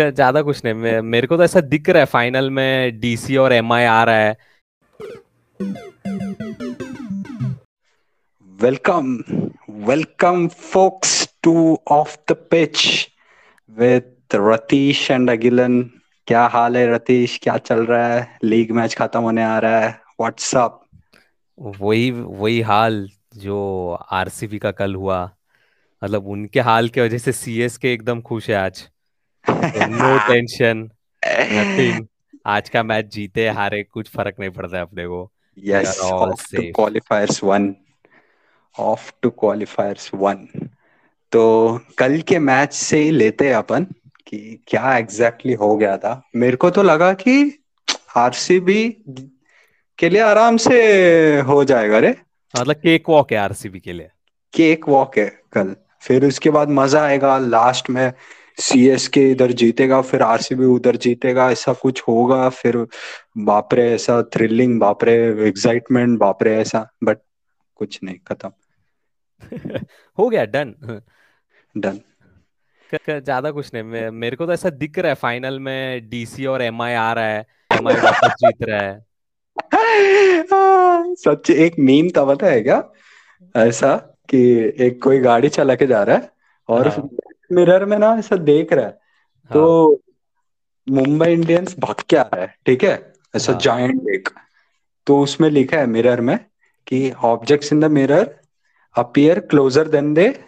क- ज़्यादा कुछ नहीं मे- मेरे को तो ऐसा दिख रहा है फाइनल में डीसी और एमआई आ रहा है। Welcome, welcome, folks, to Off the Pitch with Ratish and Agilan. क्या हाल है रतीश? क्या चल रहा है? लीग मैच खत्म होने आ रहा है। व्हाट्सअप वही वही हाल जो आरसीबी का कल हुआ। मतलब उनके हाल की वजह से सीएसके एकदम खुश है आज। नो टेंशन नथिंग आज का मैच जीते हारे कुछ फ़र्क नहीं पड़ता है अपने को। Yes of two qualifiers one of two qualifiers one तो कल के मैच से ही लेते हैं अपन कि क्या एग्जैक्टली exactly हो गया था। मेरे को तो लगा कि आरसीबी के लिए आराम से हो जाएगा रे। मतलब केक वॉक है आरसीबी के लिए। केक वॉक है कल। फिर उसके बाद मज़ा आएगा। लास्ट में सीएसके इधर जीतेगा फिर आरसीबी उधर जीतेगा ऐसा कुछ होगा फिर बापरे ऐसा थ्रिलिंग बापरे एक्साइटमेंट बापरे ऐसा बट कुछ नहीं खत्म। हो गया डन डन ज़्यादा कुछ नहीं मे- मेरे को तो ऐसा दिख रहा है फाइनल में डीसी और एमआई आ रहा है एमआई वापस जीत रहा है। सच एक मीम था पता है क्या? ऐसा कि एक कोई गाड़ी चला के जा रहा है और हाँ। मिरर में ना ऐसा देख रहा है। हाँ। तो मुंबई इंडियंस भाग के आ रहा है ठीक है? ऐसा हाँ। एक तो उसमें लिखा है मिरर में कि objects in the mirror appear closer than they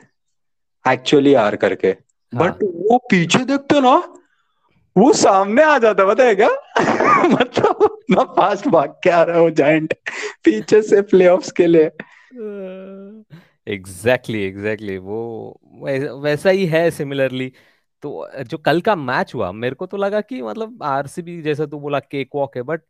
actually are करके। हाँ। बट वो पीछे देखते ना वो सामने आ जाता पता है क्या? मतलब उतना फास्ट भाग के आ रहा है वो जायंट पीछे से प्लेऑफ्स के लिए। एग्जैक्टली एग्जैक्टली वो वैसा वैसा ही है सिमिलरली तो जो कल का मैच हुआ मेरे को तो लगा कि मतलब आरसीबी जैसा तू बोला केक वॉक है बट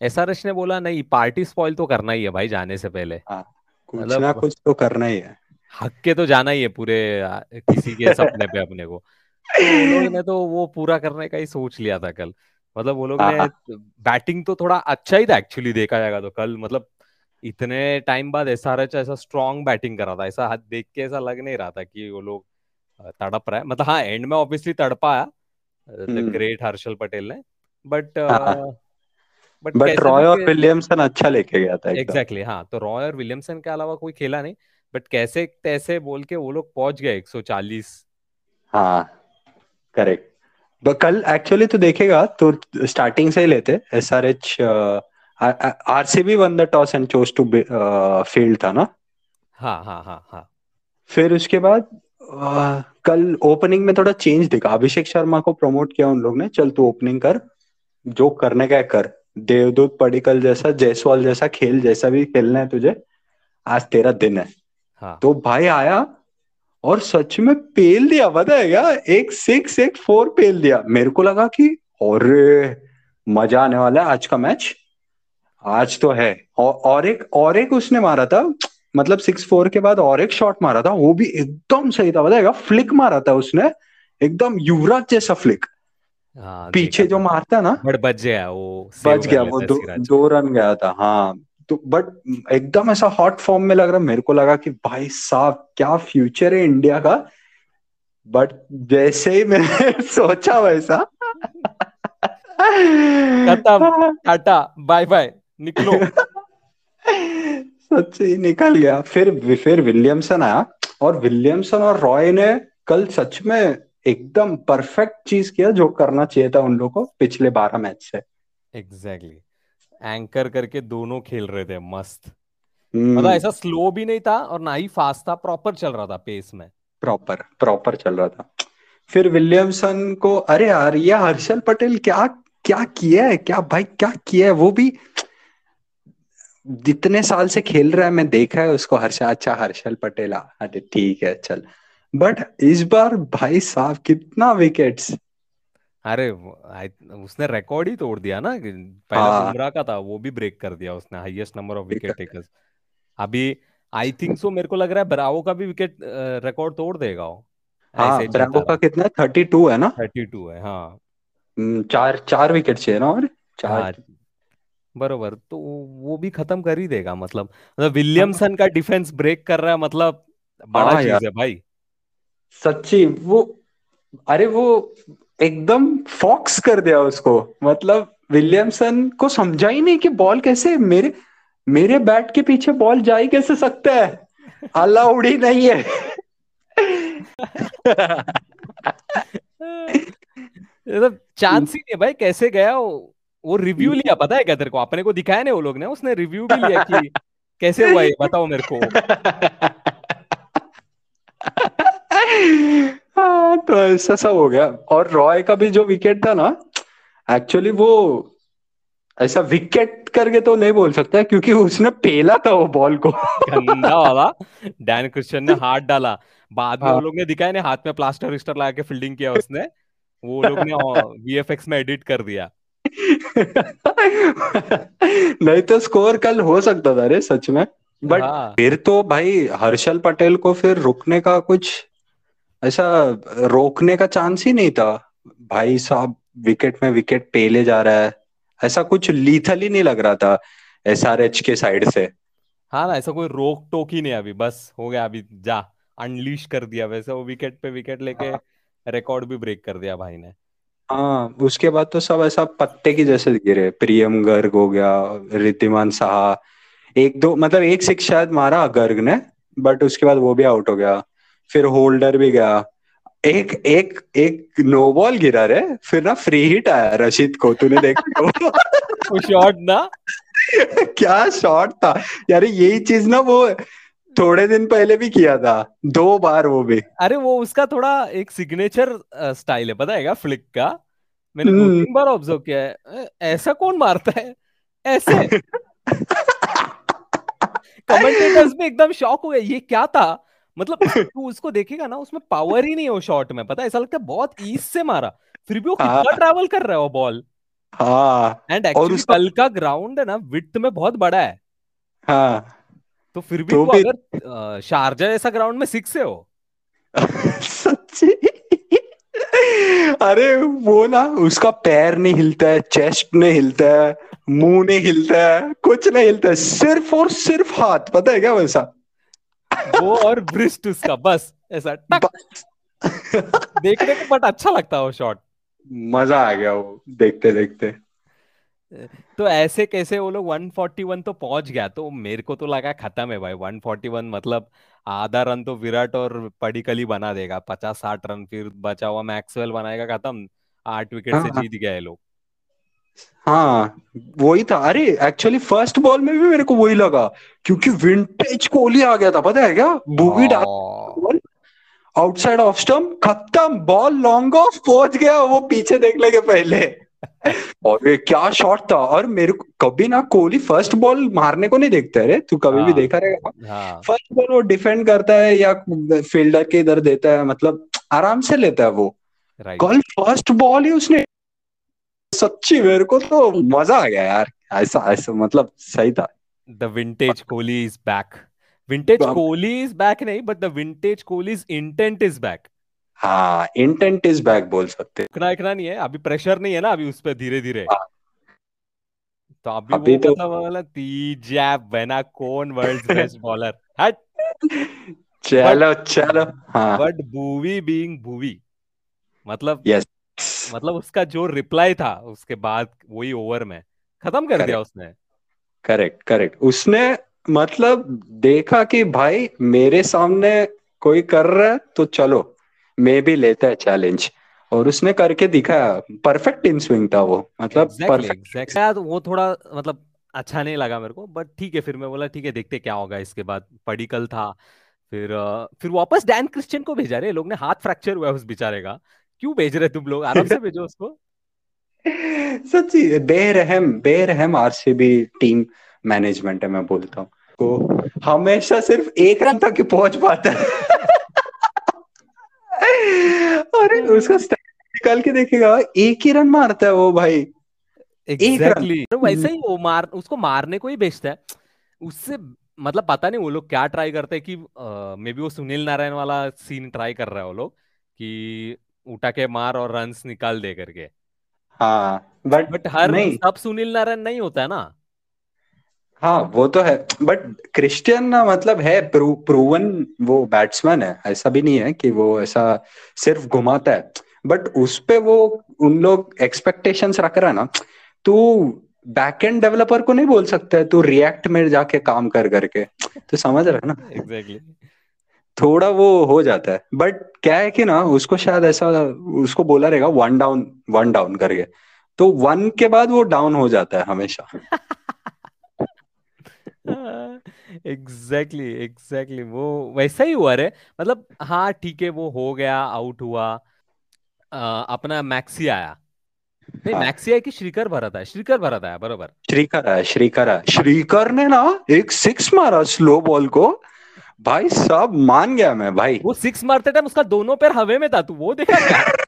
एसआरएच ने बोला नहीं पार्टी स्पॉइल तो करना ही है भाई जाने से पहले. हाँ कुछ मतलब ना कुछ तो करना ही है। हक के तो जाना ही है पूरे किसी के सपने पे अपने को। तो ने तो वो पूरा करने का ही सोच लिया था कल। मतलब वो लोग ने हाँ। बैटिंग तो थोड़ा अच्छा ही था एक्चुअली देखा जाएगा तो कल। मतलब इतने टाइम बाद एसआरएच ऐसा स्ट्रॉन्ग बैटिंग कर रहा था ऐसा हाथ देख के ऐसा लग नहीं रहा था कि वो लोग तड़प रहा है। मतलब हाँ एंड में ऑब्वियसली तड़पाया द ग्रेट हर्षल पटेल ने बट बट बट रॉय और विलियमसन अच्छा लेके गया था एग्जैक्टली exactly, हाँ तो रॉय और विलियमसन के अलावा कोई खेला नहीं बट कैसे तैसे बोल के वो लोग पहुँच गए 140 हाँ करेक्ट कल एक्चुअली तो देखेगा तो स्टार्टिंग से ही लेते S R H RCB won the toss and chose to field था ना? हाँ हाँ हाँ हाँ। फिर उसके बाद अ, कल ओपनिंग में थोड़ा चेंज दिखा। अभिषेक शर्मा को प्रमोट किया उन लोग ने। चल तू ओपनिंग कर। जो करने का है कर। देवदूत पडिकल जैसा जयसवाल जैसा खेल जैसा भी खेलना है तुझे आज तेरा दिन है। हाँ। तो भाई आया और सच में पेल दिया। पता है क्या? एक सिक्स एक फोर पेल दिया। मेरे को लगा कि और मज़ा आने वाला है आज का मैच आज तो है। और, और एक और एक उसने मारा था। मतलब सिक्स फोर के बाद और एक शॉट मारा था। वो भी एकदम सही था। बताएगा फ्लिक मारा था उसने। एकदम युवराज जैसा फ्लिक हाँ पीछे जो मारता है ना। बट बच गया वो। बच गया वो। दो दो रन गया था। हाँ। तो बट एकदम ऐसा हॉट फॉर्म में लग रहा मेरे को लगा कि भाई साहब क्या फ्यूचर है इंडिया का? बट जैसे ही मैंने सोचा वैसा। खत्म। टाटा। बाय बाय निकलो। सच ही निकल गया। फिर फिर विलियमसन आया और विलियमसन और रॉय ने कल सच में एकदम परफेक्ट चीज़ किया जो करना चाहिए था उन लोग को पिछले बारह मैच से। Exactly exactly. एंकर करके दोनों खेल रहे थे मस्त। मतलब हम्म ऐसा स्लो भी नहीं था और ना ही फास्ट था प्रॉपर चल रहा था पेस में। प्रॉपर प्रॉपर चल रहा था। फिर विलियमसन को अरे यार ये हर्षल पटेल क्या क्या किया है? क्या भाई क्या किया है? वो भी जितने साल से खेल रहा है मैं देखा है उसको हर्षा अच्छा हर्षल पटेल। अरे ठीक है चल। बट इस बार भाई साहब कितना विकेट्स अरे उसने रिकॉर्ड ही तोड़ दिया ना पहला हाँ। बुमराह का था वो भी ब्रेक कर दिया उसने highest number of wicket takers अभी आई थिंक सो मेरे को लग रहा है ब्रावो का भी विकेट रिकॉर्ड तोड़ देगा वो। हाँ ब्रावो का कितना? थर्टी टू है ना? थर्टी टू है हाँ। हम्म, चार चार विकेट चाहिए ना और? चार। हाँ बरोबर तो वो भी खत्म कर ही देगा मतलब। मतलब हाँ। विलियमसन का डिफेंस ब्रेक कर रहा है मतलब बड़ा हाँ चीज़ है भाई। सच्ची वो अरे वो एकदम फॉक्स कर दिया उसको। मतलब विलियमसन को समझा ही नहीं कि बॉल कैसे मेरे मेरे बैट के पीछे बॉल जा ही कैसे सकता है? अलाउड ही नहीं है। मतलब चांस ही नहीं भाई कैसे गया वो? वो रिव्यू लिया पता है क्या तेरे को? अपने को दिखाया नहीं वो लोग ने? उसने रिव्यू भी लिया कि कैसे हुआ ये? बताओ मेरे को। हाँ, तो ऐसा सब हो गया। और रॉय का भी जो विकेट था ना एक्चुअली वो ऐसा विकेट करके तो नहीं बोल सकता क्योंकि उसने पेला था वो बॉल को। गंदा वाला। डैन क्रिश्चियन ने हाथ डाला। बाद में हाँ। वो लोग ने दिखाया नहीं हाथ में प्लास्टर विस्टर लगा के फील्डिंग किया उसने। वो लोग ने वीएफएक्स में एडिट कर दिया। नहीं तो स्कोर कल हो सकता था रे सच में। बट हाँ। फिर तो भाई हर्षल पटेल को फिर रुकने का कुछ ऐसा रोकने का चांस ही नहीं था। भाई साहब विकेट में विकेट पेले जा रहा है। ऐसा कुछ लीथल ही नहीं लग रहा था एस आर एच के साइड से। हाँ ना ऐसा कोई रोक टोक ही नहीं अभी। बस हो गया अभी जा अनलीश कर दिया। वैसे वो विकेट पे विकेट लेके रिकॉर्ड भी ब्रेक कर दिया भाई ने। हाँ उसके बाद तो सब ऐसा पत्ते की जैसे गिरे। प्रियम गर्ग हो गया रिद्धिमान साहा। एक दो मतलब एक सिक्स शायद मारा गर्ग ने बट उसके बाद वो भी आउट हो गया। फिर होल्डर भी गया। एक एक एक नो बॉल गिरा रे। फिर ना फ्री हिट आया रशीद को तूने देखा वो शॉट ना? क्या शॉट था? यार यही चीज़ ना वो थोड़े दिन पहले भी किया था दो बार वो भी। अरे वो उसका थोड़ा एक सिग्नेचर स्टाइल है पता है फ्लिक का। मैंने दो हम्म। तीन बार ऑब्ज़र्व किया है। ऐसा कौन मारता है? ऐसे। कमेंटेटर्स भी एकदम शॉक हो गए ये क्या था? मतलब तू उसको देखेगा ना उसमें पावर ही नहीं है वो शॉट में पता है? ऐसा लगता है बहुत ईज से मारा। फिर भी वो हाँ। कितना ट्रैवल कर रहा है वो बॉल हाँ एंड एक्चुअली कल का ग्राउंड है ना विड्थ में बहुत बड़ा है। हाँ। तो फिर भी तो तू भी अगर शारजा जैसा ग्राउंड में सिक्स है। वो सच्ची? अरे वो ना उसका पैर नहीं हिलता है चेस्ट नहीं हिलता है मुँह नहीं हिलता है कुछ नहीं हिलता है सिर्फ़ और सिर्फ़ हाथ पता है क्या वैसा? वो और ब्रिस्ट उसका बस ऐसा टक। देखने को बट अच्छा लगता है वो शॉट मज़ा आ गया वो देखते देखते तो ऐसे कैसे वो लोग 141 तो पहुँच गया? तो मेरे को तो लगा खत्म है भाई 141 मतलब आधा रन तो विराट और पडिक्कल ही बना देगा 50 60 रन फिर बचा हुआ मैक्सवेल बनाएगा खत्म आठ विकेट से हाँ। जीत गए लोग। हाँ वही था। अरे एक्चुअली फ़र्स्ट बॉल में भी मेरे को वही लगा क्योंकि विंटेज कोहली आ गया था पता है क्या? बुगी डाल आउटसाइड ऑफ़ स्टंप खत्म बॉल लॉन्ग ऑफ़ पहुँच गया वो पीछे देखने के पहले। और ये क्या शॉट था? और मेरे को कभी ना कोहली फ़र्स्ट बॉल मारने को नहीं देखता। है रे तू कभी भी हाँ देखा रहेगा हाँ। फ़र्स्ट बॉल वो डिफेंड करता है या फील्डर के इधर देता है मतलब आराम से लेता है वो। कल फ़र्स्ट बॉल ही उसने सच्ची मेरे को तो मज़ा आ गया यार। ऐसा ऐसा मतलब सही था। The vintage Kohli is back vintage Kohli is back नहीं but the vintage Kohli's intent is back हाँ इंटेंट इज़ बैक बोल सकते। इतना इतना नहीं है अभी प्रेशर नहीं है ना अभी उस पर धीरे धीरे हाँ, तो अभी अभी वो तो मतलब वाला तीजा बना कौन वर्ल्ड्स बेस्ट बॉलर हट। चलो चलो हाँ। बट भुवी बीइंग भुवी मतलब यस मतलब उसका जो रिप्लाई था उसके बाद वही ओवर में खत्म कर दिया उसने। करेक्ट करेक्ट उसने मतलब देखा कि भाई मेरे सामने कोई कर रहा है तो चलो। मैं भी लेता है चैलेंज और उसने करके दिखाया परफेक्ट इन स्विंग था वो। मतलब एग्जैक्टली परफेक्ट एग्जैक्टली यार वो थोड़ा मतलब अच्छा नहीं लगा मेरे को बट ठीक है फिर मैं बोला ठीक है देखते क्या होगा इसके बाद। पडिक्कल था। फिर फिर वापस डैन क्रिश्चियन को भेजा। रे लोग ने हाथ फ्रैक्चर हुआ है उस बेचारे का। क्यों भेज रहे तुम लोग? आराम से भेजो उसको। सच्ची बेरहम बेरहम आरसीबी टीम मैनेजमेंट है मैं बोलता हूँ। को हमेशा सिर्फ़ एक रन तक ही पहुँच पाता है। अरे उसका स्टैट निकाल के देखेगा। एक ही रन मारता है वो भाई। एक रन एग्जैक्टली exactly. वैसे ही वो मार उसको मारने को ही भेजता है। उससे मतलब पता नहीं वो लोग क्या ट्राई करते हैं कि मे बी वो सुनील नारायण वाला सीन ट्राई कर रहा है वो लोग कि उठा के मार और रन निकाल दे करके। हाँ बट बट हर नहीं। सब सुनील नारायण नहीं होता है ना। हाँ वो तो है। बट क्रिस्टियन ना मतलब है प्रू, प्रूवन वो बैट्समैन है। ऐसा भी नहीं है कि वो ऐसा सिर्फ़ घुमाता है। बट उस पे वो उन लोग एक्सपेक्टेशंस रख रहा है ना तू बैकएंड डेवलपर को नहीं बोल सकता है तू रिएक्ट में जाके काम कर करके। तो समझ रहा है ना? एग्जैक्टली थोड़ा वो हो जाता है। बट क्या है कि ना उसको शायद ऐसा उसको बोला रहेगा वन डाउन वन डाउन करके। तो वन के बाद वो डाउन हो जाता है हमेशा। एग्जैक्टली एग्जैक्टली वो वैसा ही हुआ रे। मतलब हाँ ठीक है वो हो गया आउट हुआ। अ, अपना मैक्सी आया। नहीं हाँ। मैक्सी आया कि श्रीकर भरत आया? श्रीकर भरत आया बरोबर। श्रीकर है श्रीकर है श्रीकर ने ना एक सिक्स मारा स्लो बॉल को। भाई सब मान गया मैं भाई। वो सिक्स मारते टाइम उसका दोनों पैर हवे में था तू वो देखा क्या?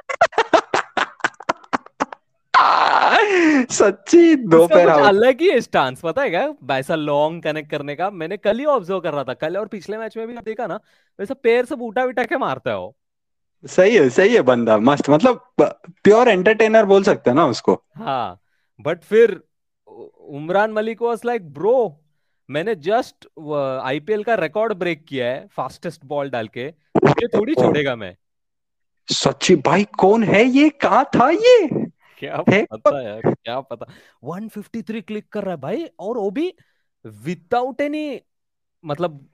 सच्ची दो पैर अलग ही स्टांस पता है क्या? ऐसा लॉन्ग कनेक्ट करने का। मैंने कल ही ऑब्ज़र्व कर रहा था कल और पिछले मैच में भी देखा ना वैसा पैर से बूटा बिटा के मारता है वो। सही है सही है बंदा मस्त। मतलब प्योर एंटरटेनर बोल सकते हैं ना उसको। हाँ बट फिर Umran Malik was like bro मैंने जस्ट आईपीएल का रिकॉर्ड ब्रेक किया है फास्टेस्ट बॉल डाल के ये थोड़ी छोड़ेगा मैं। सच्ची भाई कौन है ये? कहा था ये? क्या पता यार क्या पता। 153 क्लिक कर रहा है भाई और वो भी विदाउट एनी मतलब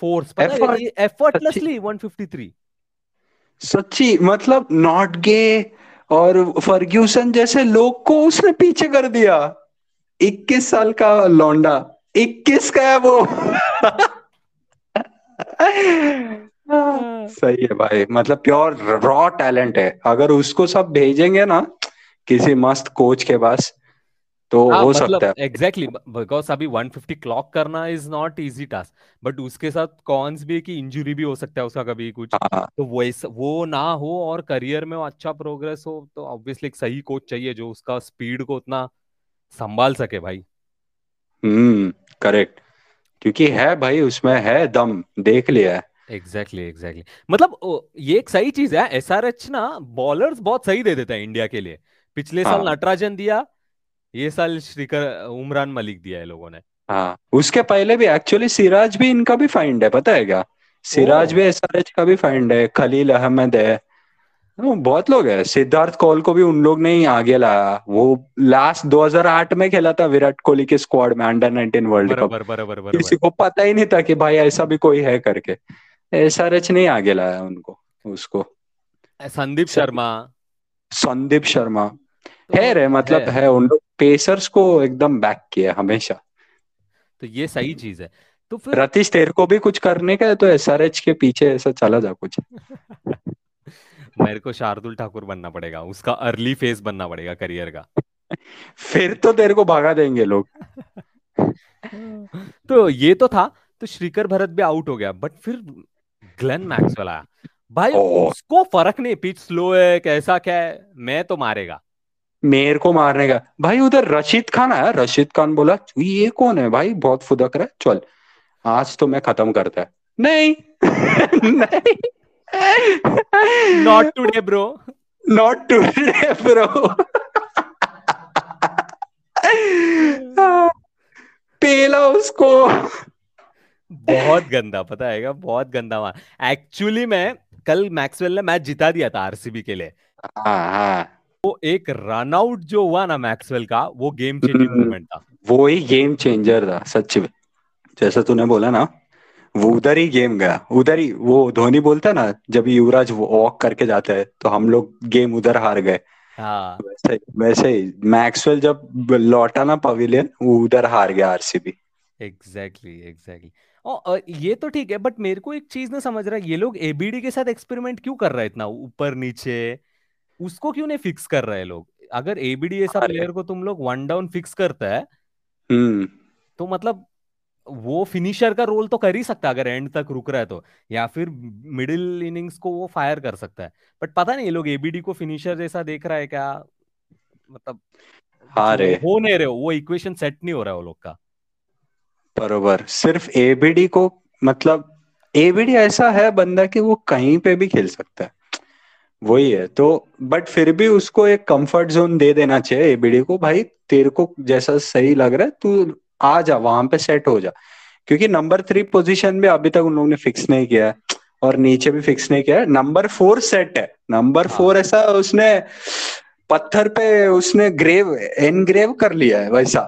फोर्स पता है एफर्टलेसली 153 सच्ची। मतलब नॉट गे और फर्ग्यूसन जैसे लोग को उसने पीछे कर दिया। 21 साल का लौंडा 21 का है वो। सही है भाई मतलब प्योर रॉ टैलेंट है। अगर उसको सब भेजेंगे ना किसी मस्त कोच के पास तो हाँ हो मतलब सकता है। एग्जैक्टली बिकॉज़ अभी 150 क्लॉक करना is not easy task but उसके साथ कॉन्स भी कि इंजरी भी हो सकता है उसका कभी कुछ। हाँ। तो वैसा वो ना हो और करियर में अच्छा प्रोग्रेस हो तो ऑब्वियसली एक सही कोच चाहिए जो उसका स्पीड को उतना संभाल सके भाई। हम्म करेक्ट क्योंकि है भाई उसमें है दम देख लिया है। Exactly exactly, exactly exactly. मतलब ये एक सही चीज़ है एसआरएच ना बॉलर्स बहुत सही दे देता है इंडिया के लिए। पिछले साल हाँ। नटराजन दिया ये साल श्रीकर उमरान मलिक दिया है लोगों ने। हाँ उसके पहले भी एक्चुअली सिराज भी इनका भी फाइंड है पता है क्या? सिराज भी एसआरएच का भी फाइंड है खलील अहमद है। वो बहुत लोग है। सिद्धार्थ कौल को भी उन लोग ने ही आगे लाया। वो लास्ट 2008 में खेला था विराट कोहली के स्क्वाड में अंडर 19 वर्ल्ड कप किसी को पता ही नहीं था कि भाई ऐसा भी कोई है करके। एसआरएच ने ही आगे लाया उनको उसको। संदीप शर्मा। संदीप शर्मा। है रे है मतलब है। उन लोग पेसर्स को एकदम बैक किया हमेशा। तो ये सही चीज़ है। तो फिर रतीश तेरे को भी कुछ करने का है? तो एसआरएच के पीछे ऐसा चला जा कुछ। मेरे को शार्दुल ठाकुर बनना पड़ेगा उसका अर्ली फ़ेज़ बनना पड़ेगा करियर का। फिर तो तेरे को भगा देंगे लोग। तो ये तो था तो श्रीकर भरत भी आउट हो गया बट फिर ग्लेन मैक्सवेल आया। भाई ओ उसको फ़र्क नहीं पिच स्लो है कैसा क्या है मैं तो मारेगा। मेरे को मारने का। भाई उधर रशीद खान आया। रशीद खान बोला ये कौन है भाई? बहुत फुदक रहा है। चल आज तो मैं खत्म करता है। नहीं। नहीं। Not today bro not today bro पेला उसको। बहुत गंदा पता है बहुत गंदा वहाँ एक्चुअली मैं कल मैक्सवेल ने मैच जिता दिया था आरसीबी के लिए। हाँ हाँ। वो एक रन आउट जो हुआ ना मैक्सवेल का वो गेम चेंजिंग मोमेंट था। वो ही गेम चेंजर था सच में। जैसा तूने बोला ना वो उधर ही गेम गया। उधर ही वो धोनी बोलता ना जब युवराज वॉक करके जाता है तो हम लोग गेम उधर हार गए। हाँ। वैसे वैसे मैक्सवेल जब लौटा ना पवेलियन वो उधर हार गया आरसीबी एग्जैक्टली एग्जैक्टली और ये तो ठीक है बट मेरे को एक चीज़ ना समझ रहा है ये लोग एबीडी के साथ एक्सपेरिमेंट क्यों कर रहे हैं इतना ऊपर नीचे? उसको क्यों नहीं फिक्स कर रहे लोग? अगर एबीडी ऐसा प्लेयर को तुम लोग वन डाउन फिक्स करता है हम्म। तो मतलब वो फिनिशर का रोल तो कर ही सकता है अगर एंड तक रुक रहा है तो। या फिर मिडिल इनिंग्स को वो फायर कर सकता है। बट पता नहीं ये लोग एबीडी को फिनिशर जैसा देख रहा है क्या? मतलब हाँ रे हो हो नहीं रहे हो वो इक्वेशन सेट नहीं हो रहा है वो लोग का। बरोबर। सिर्फ़ एबीडी को मतलब एबीडी ऐसा है बंदा कि वो कहीं पे भी खेल सकता है। वही है। तो बट फिर भी उसको एक कंफर्ट जोन दे देना चाहिए एबीडी को भाई तेरे को जैसा सही लग रहा है तू आ जा वहाँ पे सेट हो जा। क्योंकि नंबर थ्री पोजीशन भी अभी तक उन लोगों ने फिक्स नहीं किया है और नीचे भी फिक्स नहीं किया है। नंबर फोर सेट है। नंबर हाँ। फोर ऐसा उसने पत्थर पे उसने ग्रेव एनग्रेव कर लिया है वैसा।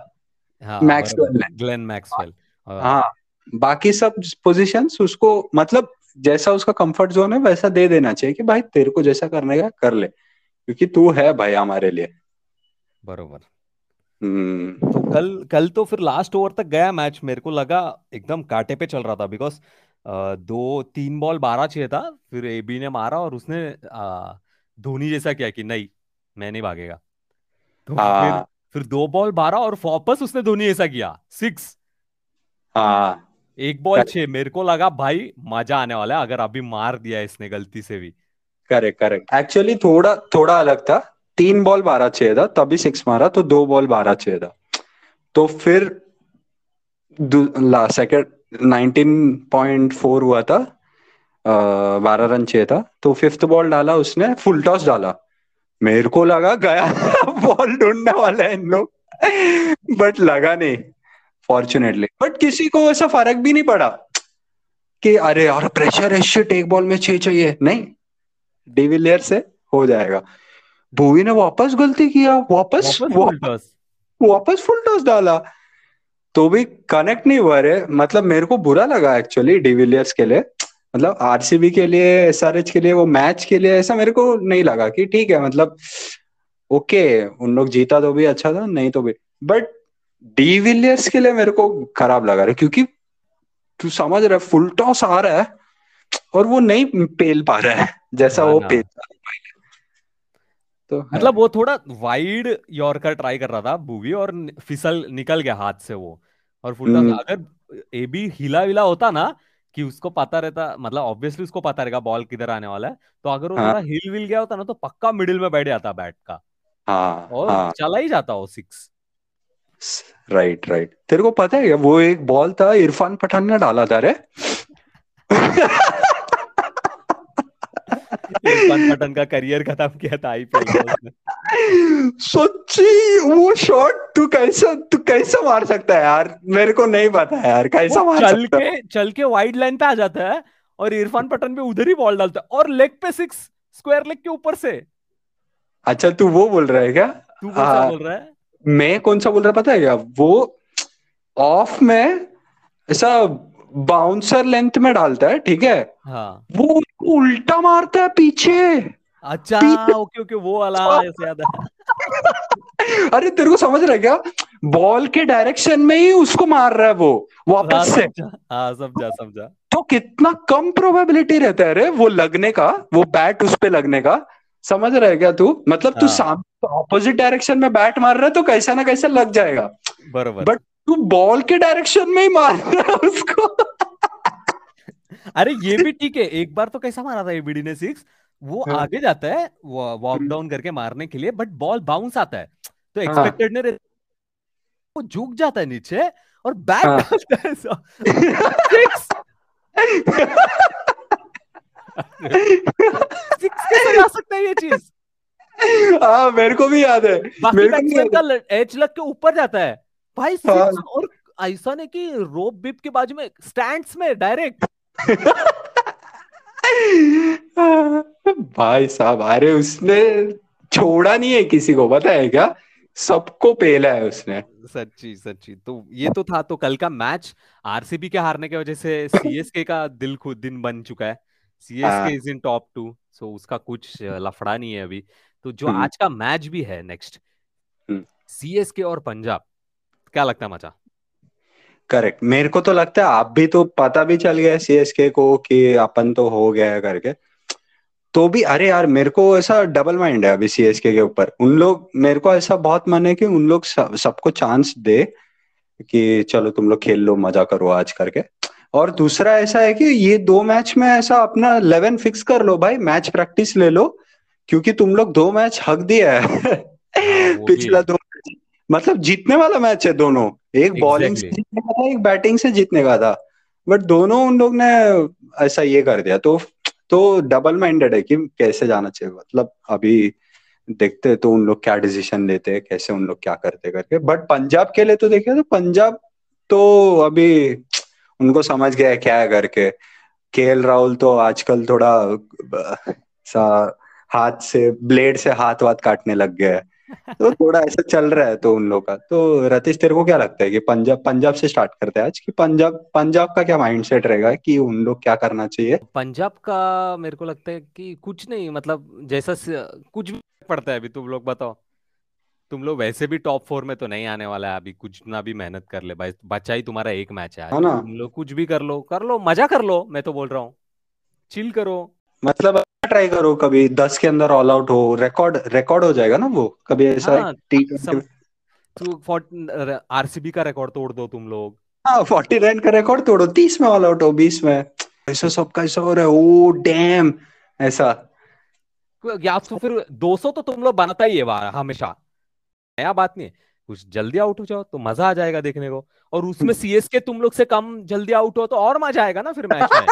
हाँ मैक्सवेल ने। ग्लेन मैक्सवेल हाँ। हाँ बाकी सब पोजीशंस उसको मतलब जैसा उसका कंफर्ट जोन है वैसा दे देना चाहिए कि भाई तेरे को जैसा करने का कर ले क्योंकि तू है भाई हमारे लिए। बरोबर। हम्म। तो कल कल तो फिर लास्ट ओवर तक गया मैच मेरे को लगा एकदम कांटे पे चल रहा था बिकॉज़ दो तीन बॉल बारह चाहिए था फिर एबी ने मारा और उसने धोनी जैसा किया कि नहीं मैं नहीं भागेगा। तो फिर हाँ। फिर दो बॉल बारह और वापस उसने धोनी ऐसा किया सिक्स हाँ। एक बॉल छह मेरे को लगा भाई मज़ा आने वाला है अगर अभी मार दिया इसने गलती से भी. करेक्ट करेक्ट एक्चुअली थोड़ा थोड़ा अलग था। तीन बॉल बारह चाहिए था तभी सिक्स मारा तो दो बॉल बारह चाहिए था। तो फिर सेकंड नाइनटीन पॉइंट फोर हुआ था बारह रन चाहिए था। तो फिफ्थ बॉल डाला उसने फुल टॉस डाला। मेरे को लगा गया बॉल ढूँढने वाला है इन लोग। बट लगा नहीं। फॉर्चुनेटली बट किसी को ऐसा फ़र्क भी नहीं पड़ा कि अरे यार प्रेशर है शिट एक बॉल में छह चाहिए। नहीं। डिविलियर से हो जाएगा। भुवी ने वापस गलती किया। वापस वापस वापस फुल टॉस डाला। तो भी कनेक्ट नहीं हुआ रे। मतलब मेरे को बुरा लगा एक्चुअली डिविलियर्स के लिए। मतलब आरसीबी के लिए एसआरएच के लिए वो मैच के लिए ऐसा मेरे को नहीं लगा कि ठीक है मतलब ओके उन लोग जीता तो भी अच्छा था नहीं तो भी। बट डिविलियर्स के लिए मेरे को खराब लगा रहा है क्योंकि तू समझ रहा है फुल टॉस आ रहा है और वो नहीं पेल पा रहा है जैसा हाँ वो पेल तो है। मतलब वो थोड़ा वाइड यॉर्कर ट्राई कर रहा था भुवी और फिसल निकल गया हाथ से वो। और फुल टॉस हम्म, अगर एबी हिला विला होता ना कि उसको पता रहता मतलब ऑब्वियसली उसको पता रहेगा बॉल किधर आने वाला है तो अगर वो हाँ। थोड़ा हिल विल गया होता ना तो पक्का मिडिल में बैठ जाता बैट का। हाँ और हाँ। चला ही जाता वो सिक्स राइट राइट तेरे को पता है क्या वो एक बॉल था इरफान पठान ने डाला था रे। इरफान पठान का करियर खत्म किया था आईपीएल में सच्ची वो शॉट तू कैसा तू कैसा मार सकता है यार? मेरे को नहीं पता यार कैसा मार चल सकता के चल के वाइड लाइन पे आ जाता है और इरफान पठान पे उधर ही बॉल डालता है और लेग पे सिक्स स्क्वायर लेग के ऊपर से। अच्छा तू वो बोल रहा है क्या? तू हाँ। बोल रहा है? मैं कौन सा बोल रहा पता है क्या? वो ऑफ़ में ऐसा बाउंसर लेंथ में डालता है ठीक है? हाँ। वो उल्टा मारता है पीछे। अच्छा पीछे। ओके ओके वो वाला याद है। अरे तेरे को समझ रहा है क्या? बॉल के डायरेक्शन में ही उसको मार रहा है वो हाँ वापस से। समझा। हाँ समझा समझा। तो कितना कम प्रोबेबिलिटी रहता है अरे वो लगने का वो बैट उस पे लगने का। समझ रहा है क्या तू? मतलब तू हाँ। सामने ऑपोजिट डायरेक्शन में बैट मार रहा है तो कैसा ना कैसा लग जाएगा। बरोबर। बट तू बॉल के डायरेक्शन में ही मार रहा है उसको। अरे ये भी ठीक है एक बार तो कैसा मारा था एबीडी ने सिक्स वो हाँ। आगे जाता है वॉक डाउन करके मारने के लिए बट बॉल बाउंस आता है। तो हाँ। एक्सपेक्टेड ने वो झुक जाता है नीचे और बैट हाँ। डालता है कैसे जा सकता है ये चीज़। हाँ मेरे को भी याद है। बाकी मेरे को का एज लग के ऊपर जाता है। भाई है। सिक्स और ऐसा नहीं कि रोप बिप के बाजू में स्टैंड्स में डायरेक्ट भाई साहब अरे उसने छोड़ा नहीं है किसी को पता है क्या? सबको पेला है उसने। सच्ची सच्ची। तो ये तो था तो कल का मैच आरसीबी के हारने की वजह से सीएसके का दिल खुद दिन बन चुका है। CSK is in top two so उसका कुछ लफड़ा नहीं है अभी। तो जो हम्म। आज का मैच भी है नेक्स्ट हम्म। सीएसके और पंजाब क्या लगता है मचा? करेक्ट मेरे को तो लगता है आप भी तो पता भी चल गया सीएसके को कि अपन तो हो गया है करके। तो भी अरे यार मेरे को ऐसा डबल माइंड है अभी सीएसके के ऊपर। उन लोग मेरे को ऐसा बहुत मन है कि उन लोग सब, सबको चांस दे कि चलो तुम लोग खेल लो मज़ा करो आज करके। और दूसरा ऐसा है कि ये दो मैच में ऐसा अपना लेवन फिक्स कर लो भाई मैच प्रैक्टिस ले लो क्योंकि तुम लोग दो मैच हक दिया है। हाँ पिछला दो मतलब जीतने वाला मैच है दोनों। एक बॉलिंग से जीतने का था एक बैटिंग से जीतने का था। बट दोनों उन लोग ने ऐसा ये कर दिया। तो तो डबल माइंडेड है कि कैसे जाना चाहिए? मतलब अभी देखते तो उन लोग क्या डिसीज़न लेते हैं कैसे उन लोग क्या करते करके। बट पंजाब के लिए तो देखे तो पंजाब तो अभी उनको समझ गया क्या है करके केएल राहुल तो आजकल थोड़ा, सा हाथ से ब्लेड से हाथ वाथ काटने लग गया है। तो थोड़ा ऐसा चल रहा है तो उन लोग का। तो रतीश, तेरे को क्या लगता है कि पंजाब पंजाब से स्टार्ट करते हैं आज? कि पंजाब पंजाब का क्या माइंडसेट रहेगा कि उन लोग क्या करना चाहिए? पंजाब का मेरे को लगता है कि कुछ नहीं मतलब जैसा कुछ भी पड़ता है अभी, तुम लोग बताओ। तुम लोग वैसे भी टॉप फोर में तो नहीं आने वाला है अभी कुछ ना भी मेहनत कर ले भाई बचा ही तुम्हारा एक मैच है है ना। तुम लोग कुछ भी कर लो कर लो मज़ा कर लो मैं तो बोल रहा हूँ चिल करो। मतलब ट्राई करो कभी दस के अंदर ऑल आउट हो रिकॉर्ड रिकॉर्ड हो जाएगा ना वो? कभी ऐसा हाँ टी सम आरसीबी का रिकॉर्ड तोड़ दो तुम लोग। हाँ फोर्टी रन का रिकॉर्ड तोड़ो तीस में ऑल आउट हो बीस में। ऐसा सब कैसा हो रहा है ओ डैम ऐसा। या तो फिर 200 तो तुम लोग बनाता ही है हमेशा। नया बात नहीं है। कुछ जल्दी आउट हो जाओ तो मज़ा आ जाएगा देखने को। और उसमें सीएसके तुम लोग से कम जल्दी आउट हो तो और मज़ा आएगा ना फिर मैच में।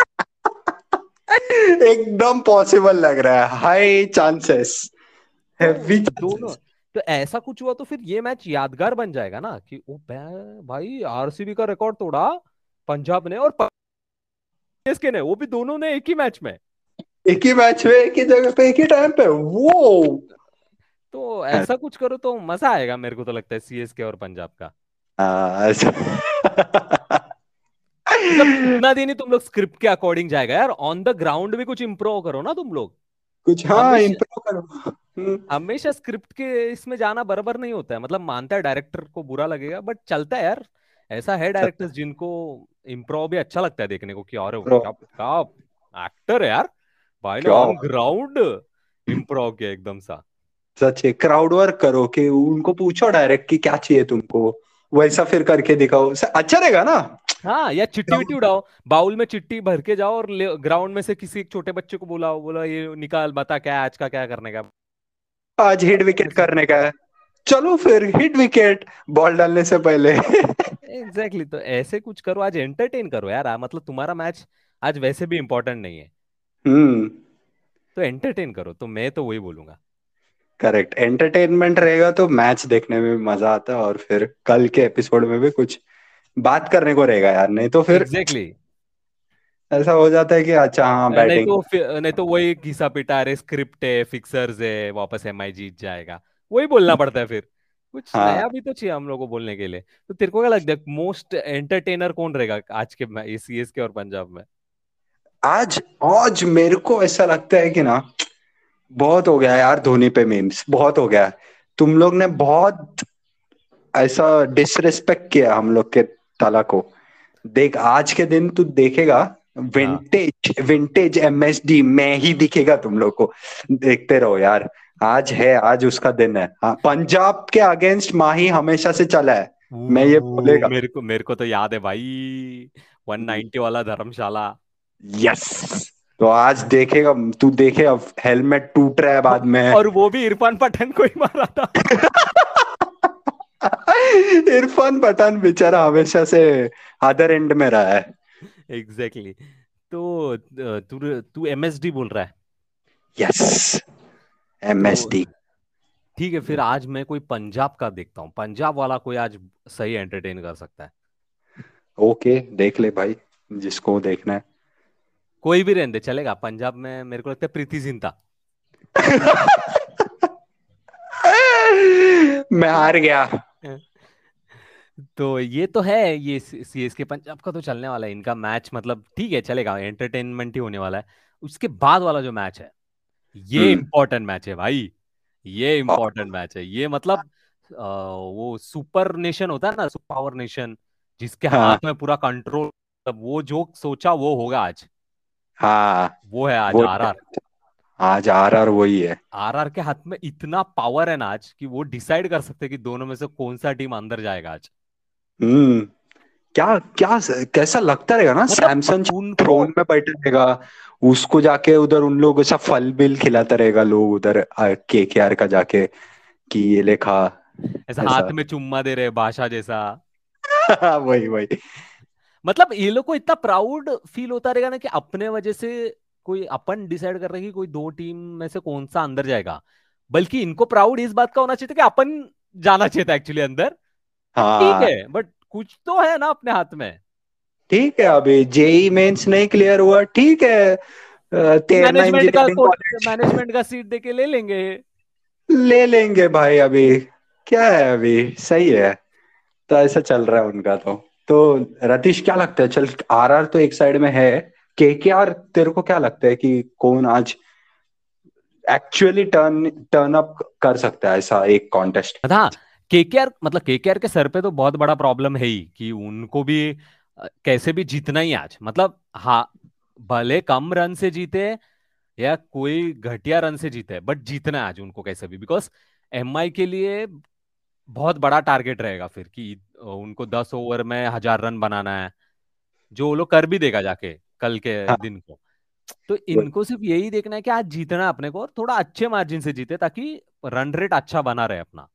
एकदम पॉसिबल लग रहा है। हाई चांसेस हैवी दोनों। तो ऐसा कुछ हुआ तो फिर ये मैच यादगार बन जाएगा ना कि ओ भाई आरसीबी का रिकॉर्ड तोड़ा पंजाब ने और सीएसके ने वो भी दोनों ने एक ही मैच में। एक ही मैच में एक ही जगह पे एक ही टाइम पे। वो तो ऐसा कुछ करो तो मज़ा आएगा मेरे को तो लगता है सीएसके और पंजाब का। हाँ, मतलब इतना दिन ही तुम लोग स्क्रिप्ट के अकॉर्डिंग जाएगा यार। ऑन द ग्राउंड भी कुछ इम्प्रूव करो ना तुम लोग। कुछ हाँ हमेशा इम्प्रूव करो। हम्म, हमेशा स्क्रिप्ट के इसमें जाना बराबर नहीं होता है। मतलब मानता है डायरेक्टर को बुरा लगेगा बट चलता है यार। ऐसा है डायरेक्टर्स जिनको इम्प्रोव भी अच्छा लगता है देखने को कि bro, क्या क्या एक्टर है यार। भाई ऑन ग्राउंड इम्प्रोव किया एकदम सा। सच है क्राउड वर्क करो कि उनको पूछो डायरेक्ट कि क्या चाहिए तुमको। वैसा फिर करके दिखाओ। अच्छा रहेगा ना? हाँ या चिट्टी विट्टी उड़ाओ। बाउल में चिट्टी भर के जाओ और ग्राउंड में से किसी एक छोटे बच्चे को बुलाओ। बोला ये निकाल बता क्या आज का क्या करने का? आज हिट विकेट करने का है। चलो फिर हिट विकेट बॉल डालने से पहले। एग्जैक्टली exactly, तो ऐसे कुछ करो आज एंटरटेन करो यार। मतलब तुम्हारा मैच आज वैसे भी इम्पोर्टेंट नहीं है। हम्म। तो एंटरटेन करो तो मैं तो वही बोलूँगा। करेक्ट एंटरटेनमेंट रहेगा तो मैच देखने में भी मज़ा आता है और फिर कल के एपिसोड में भी कुछ बात करने को रहेगा यार। नहीं तो फिर एग्जैक्टली exactly. ऐसा हो जाता है कि अच्छा हाँ नहीं बैटिंग तो नहीं तो वही घिसा पिटा अरे स्क्रिप्ट है फिक्सर्स है वापस एमआई जीत जाएगा। वही बोलना पड़ता है फिर। कुछ हाँ। नया भी तो चाहिए हम लोग को बोलने के लिए। तो तेरे को क्या लगता है मोस्ट एंटरटेनर कौन रहेगा आज के सीएसके और पंजाब में? आज आज मेरे को ऐसा लगता है कि ना बहुत हो गया यार धोनी पे मीम्स बहुत हो गया। तुम लोग ने बहुत ऐसा डिसरेस्पेक्ट किया हम लोग के तला को। देख आज के दिन तू देखेगा विंटेज विंटेज एमएसडी में ही दिखेगा तुम लोग को। देखते रहो यार आज है आज उसका दिन है। हाँ पंजाब के अगेंस्ट माही हमेशा से चला है। मैं ये बोलेगा। मेरे को मेरे को तो याद है भाई 190 वाला धर्मशाला। यस तो आज देखेगा तू देखे अब हेलमेट टूट रहा है बाद में। और वो भी इरफान पठान को ही मारा था। इरफान पठान बेचारा हमेशा से अदर एंड में रहा है। Exactly exactly. तो तू तू एमएसडी बोल रहा है? यस तो एमएसडी ठीक है फिर आज मैं कोई पंजाब का देखता हूँ। पंजाब वाला कोई आज सही एंटरटेन कर सकता है। ओके देख ले भाई जिसको देखना है। कोई भी रहने चलेगा। पंजाब में मेरे को लगता है प्रीति जिंटा मैं हार गया। तो ये तो है ये सीएसके पंजाब का तो चलने वाला है इनका मैच मतलब ठीक है चलेगा एंटरटेनमेंट ही होने वाला है। उसके बाद वाला जो मैच है ये हम्म। इम्पोर्टेंट मैच है भाई। ये इम्पोर्टेंट मैच है। ये मतलब अ, वो सुपर नेशन होता है ना सुपर पावर नेशन जिसके हाँ। हाथ में पूरा कंट्रोल मतलब वो जो सोचा वो होगा आज। हाँ। वो है आज वो आरआर आज आर आर वही है। आरआर के हाथ में इतना पावर है ना आज कि वो डिसाइड कर सकते हैं कि दोनों में से कौन सा टीम अंदर जाएगा आज। हम्म। क्या क्या कैसा लगता रहेगा ना? मतलब सैमसन थ्रोन में बैठा रहेगा उसको जाके उधर उन लोग ऐसा फल बिल खिलाता रहेगा लोग उधर के के आर का जाके कि ये लेखा ऐसा ऐसा। हाथ में चुम्मा दे रहे भाषा जैसा। वही वही। मतलब ये लोग को इतना प्राउड फील होता रहेगा ना कि अपने वजह से कोई अपन डिसाइड कर रहे हैं कि कोई दो टीम में से कौन सा अंदर जाएगा। बल्कि इनको प्राउड इस बात का होना चाहिए था कि अपन जाना चाहिए था एक्चुअली अंदर। ठीक हाँ है बट कुछ तो है ना अपने हाथ में। ठीक है अभी जेई मेंस नहीं क्लियर हुआ। ठीक है मैनेजमेंट का मैनेजमेंट का सीट दे के ले लेंगे। ले लेंगे भाई अभी। क्या है अभी? सही है। तो ऐसा चल रहा है उनका तो। तो रतीश, क्या लगता है? चल, आरआर तो एक साइड में है। केकेआर, तेरे को क्या लगता है कि कौन आज एक्चुअली टर्न टर्न अप कर सकता है ऐसा एक कॉन्टेस्ट हाँ केकेआर मतलब केकेआर के सर पे तो बहुत बड़ा प्रॉब्लम है ही कि उनको भी कैसे भी जीतना ही आज। मतलब हाँ भले कम रन से जीते या कोई घटिया रन से जीते बट जीतना आज उनको कैसे भी। बिकॉज़ एमआई के लिए बहुत बड़ा टारगेट रहेगा फिर कि उनको दस ओवर में हज़ार रन बनाना है जो वो लोग कर भी देगा जाके कल के हाँ। दिन को। तो इनको सिर्फ़ यही देखना है कि आज जीतना है अपने को और थोड़ा अच्छे मार्जिन से जीते ताकि रन रेट अच्छा बना रहे अपना।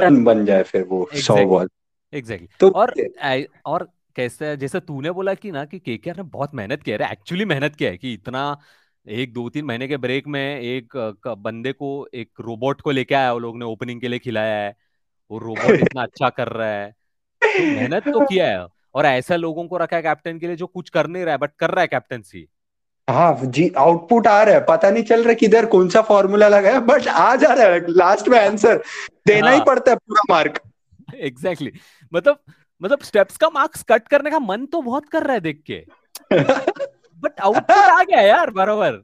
रन बन जाए फिर वो सौ एग्जैक्टली बॉल एग्जैक्टली तो और और कैसे जैसे तूने बोला कि ना कि केकेआर ने बहुत मेहनत किया है एक्चुअली मेहनत किया है कि इतना एक दो तीन महीने के ब्रेक में एक बंदे को एक रोबोट को लेके आया वो लोग ने ओपनिंग के लिए खिलाया है। वो रोबोट इतना अच्छा कर रहा है। तो मेहनत तो किया है और ऐसा लोगों को रखा है कैप्टन के लिए जो कुछ कर नहीं रहा है बट कर रहा है कैप्टनसी। हाँ जी आउटपुट आ रहा है। पता नहीं चल रहा किधर कौन सा फॉर्मूला लगा है बट आ जा रहा है। लास्ट में आंसर देना ही हाँ। पड़ता है पूरा मार्क। Exactly exactly. मतलब मतलब स्टेप्स का मार्क्स कट करने का मन तो बहुत कर रहा है देख के। बट आउटपुट आ गया यार बराबर।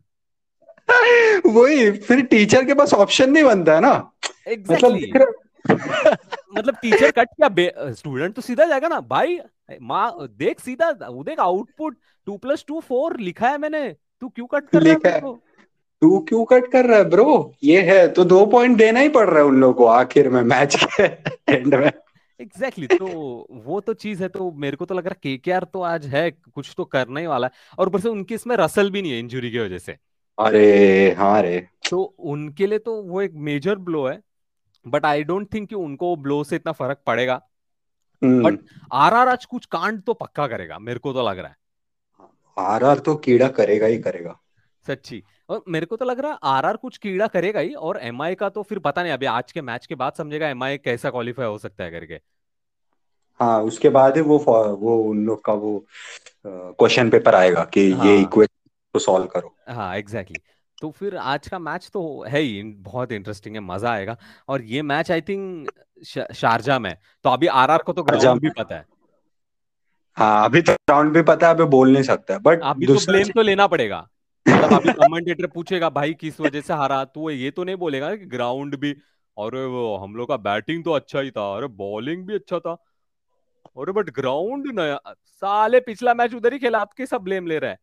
वही फिर टीचर के पास ऑप्शन नहीं बनता है ना। मतलब एग्जैक्टली दिख रहा मतलब टीचर कट क्या स्टूडेंट तो सीधा जाएगा ना भाई माँ देख सीधा वो देख output two plus two four लिखा है मैंने तू क्यों कट कर रहा लिखा है। तू क्यों कट कर रहा है ब्रो ये है तो दो पॉइंट देना ही पड़ रहा है उन लोगों को आखिर में मैच के एंड में। एग्जैक्टली exactly, तो वो तो चीज़ है तो मेरे को तो लग रहा है केकेआर तो आज है कुछ तो करना ही वाला है। और ऊपर से उनकी इसमें रसल भी नहीं है इंजुरी की वजह से। अरे हाँ रे। तो उनके लिए तो वो एक मेजर ब्लो है बट आई डोंट थिंक कि उनको ब्लो से इतना फ़र्क पड़ेगा। बट आर आर आज कुछ कांड तो पक्का करेगा मेरे को तो लग रहा है। आर आर तो कीड़ा करेगा ही करेगा। सच्ची। और मेरे को तो लग रहा है आरआर कुछ कीड़ा करेगा ही और एमआई का तो फिर पता नहीं अभी आज के मैच के बाद समझेगा एमआई कैसा क्वालिफाई हो सकता है करके। हाँ उसके बाद ही वो वो उन लोग का वो क्वेश्चन पेपर आएगा कि ये हाँ। इक्वेशन को सॉल्व करो। हाँ एग्जैक्टली exactly. तो फिर आज का मैच तो है ही बहुत इंटरेस्टिंग है मज़ा आएगा। और ये मैच आई थिंक शारजा में तो अभी आरआर को तो ग्राउंड भी पता है। हाँ अभी तो राउंड भी पता है अभी बोल नहीं सकता बट अभी तो ब्लेम तो लेना पड़ेगा। मतलब अभी कमेंटेटर पूछेगा, भाई, किस वजह से हारा? तो ये तो नहीं बोलेगा कि ग्राउंड भी, अरे वो, हम लोग का बैटिंग तो अच्छा ही था, अरे बॉलिंग भी अच्छा था। अरे बट ग्राउंड नया साले पिछला मैच उधर ही खेला, आपके सब ब्लेम ले रहा है।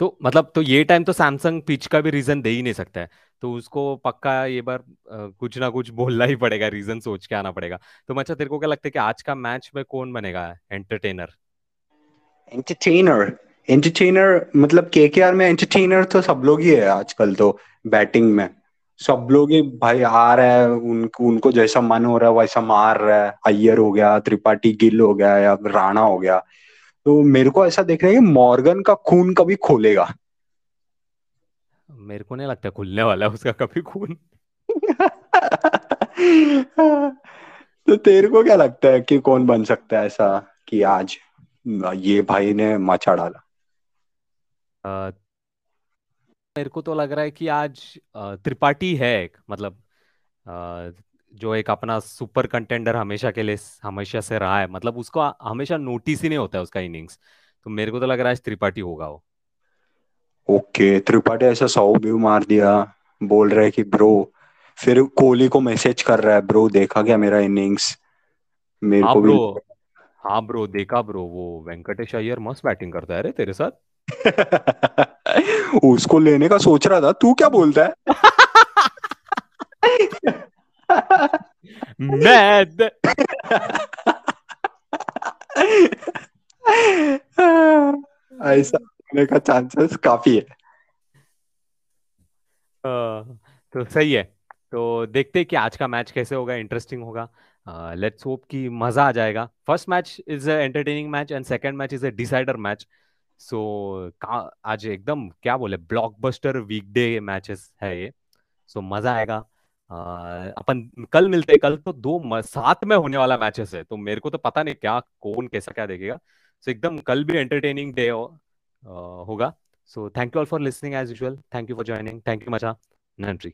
तो मतलब तो ये टाइम तो सैमसंग पिच का भी रीजन दे ही नहीं सकता है। तो उसको पक्का ये बार कुछ ना कुछ बोलना ही पड़ेगा रीजन सोच के आना पड़ेगा। तो अच्छा तेरे को क्या लगता है कि आज का मैच में कौन बनेगा एंटरटेनर एंटरटेनर एंटरटेनर मतलब के के आर में एंटरटेनर तो सब लोग ही है आजकल तो बैटिंग में। सब लोग ही भाई आ रहा है उनको उनको जैसा मन हो रहा है वैसा मार रहा है। अय्यर हो गया त्रिपाठी गिल हो गया या राणा हो गया। तो मेरे को ऐसा देख रहा है कि मॉर्गन का खून कभी खोलेगा। मेरे को नहीं लगता खुलने वाला है उसका कभी खून। तो तेरे को क्या लगता है कि कौन बन सकता है ऐसा कि आज ये भाई ने मचा डाला? मेरे को तो लग रहा है कि आज त्रिपाठी है एक मतलब जो एक अपना सुपर कंटेंडर हमेशा के लिए हमेशा से रहा है मतलब उसको हमेशा नोटिस ही नहीं होता है उसका इनिंग्स तो मेरे को तो लग रहा है आज त्रिपाठी होगा वो। ओके त्रिपाठी ऐसा सौ व्यू मार दिया बोल रहा है कि ब्रो फिर कोहली को मैसेज कर रहा है ब्रो देखा क्या मेरा इनिंग्स? मेरे हाँ को भी ब्रो हाँ ब्रो देखा ब्रो वो वेंकटेश अय्यर मस्त बैटिंग करता है रे तेरे साथ। उसको लेने का सोच रहा था तू क्या बोलता है? मैद। ऐसा होने का चांसेस काफ़ी है। हाँ, तो सही है। तो देखते हैं कि आज का मैच कैसे होगा इंटरेस्टिंग होगा। लेट्स होप कि मज़ा आ जाएगा। First match is a entertaining match and second match is a decider match so आज एकदम क्या बोले ब्लॉकबस्टर वीकडे मैचेस है ये। सो मज़ा आएगा। अपन कल मिलते हैं, कल तो दो साथ में होने वाला मैचेस है तो मेरे को तो पता नहीं क्या, कौन कैसा क्या देखेगा। सो एकदम कल भी एंटरटेनिंग डे होगा। So thank you all for listening as usual thank you for joining thank you much नंट्री